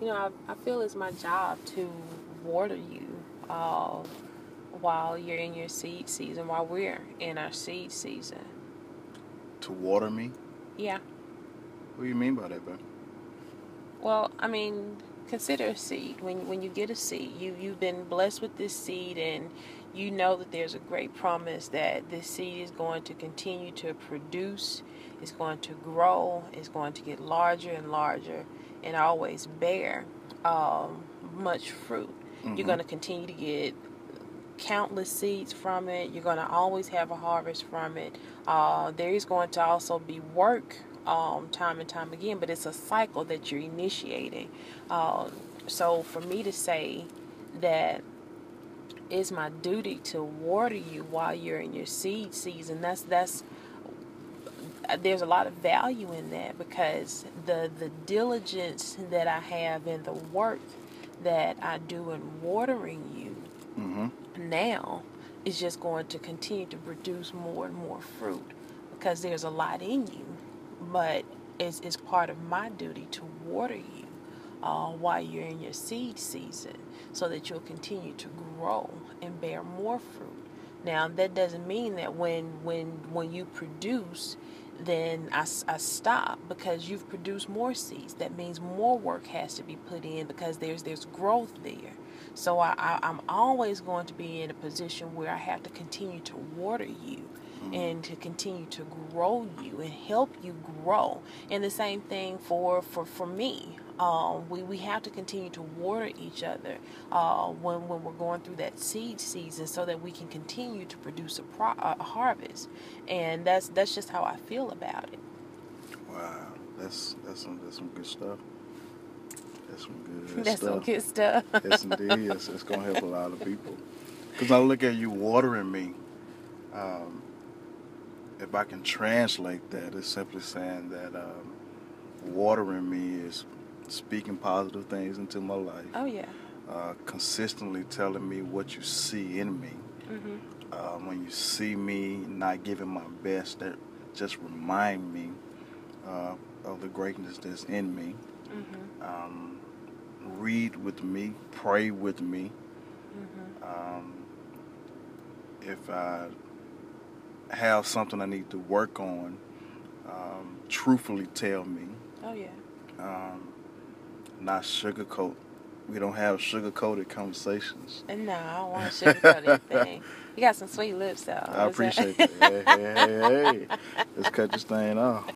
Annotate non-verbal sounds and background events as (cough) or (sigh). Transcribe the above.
you know, I, I feel it's my job to water you uh, while you're in your seed season, while we're in our seed season. To water me? Yeah. What do you mean by that, babe? Well, I mean, consider a seed. When when you get a seed, you you've been blessed with this seed, and you know that there's a great promise that this seed is going to continue to produce, it's going to grow, it's going to get larger and larger, and always bear um, much fruit. Mm-hmm. You're going to continue to get countless seeds from it. You're going to always have a harvest from it. Uh, there is going to also be work um, time and time again, but it's a cycle that you're initiating. Um, so for me to say that it's my duty to water you while you're in your seed season, that's that's there's a lot of value in that because the the diligence that I have and the work that I do in watering you Mm-hmm. now is just going to continue to produce more and more fruit because there's a lot in you, but it's, it's part of my duty to water you uh, while you're in your seed season so that you'll continue to grow and bear more fruit. Now that doesn't mean that when when when you produce then I, I stop because you've produced more seeds. That means more work has to be put in because there's there's growth there. So I, I, I'm always going to be in a position where I have to continue to water you and to continue to grow you and help you grow. And the same thing for for, for me. Um, we, we have to continue to water each other uh, when, when we're going through that seed season so that we can continue to produce a, pro- a harvest. And that's that's just how I feel about it. Wow, that's that's some that's some good stuff. That's some good (laughs) stuff. That's stuff. some good stuff. yes, indeed. It's, it's going to help a lot of people. Because I look at you watering me. Um, if I can translate that, it's simply saying that um, watering me is speaking positive things into my life, Oh yeah. uh, consistently telling me what you see in me. hmm Uh, when you see me not giving my best, that just remind me uh, of the greatness that's in me. hmm Um, read with me, pray with me. hmm Um, if I have something I need to work on, um, truthfully tell me. Oh yeah. Um, not sugarcoat. We don't have sugar-coated conversations. And no, I don't want to (laughs) sugarcoat anything. You got some sweet lips though. I appreciate that. Hey, hey, hey, hey. Let's cut this thing off.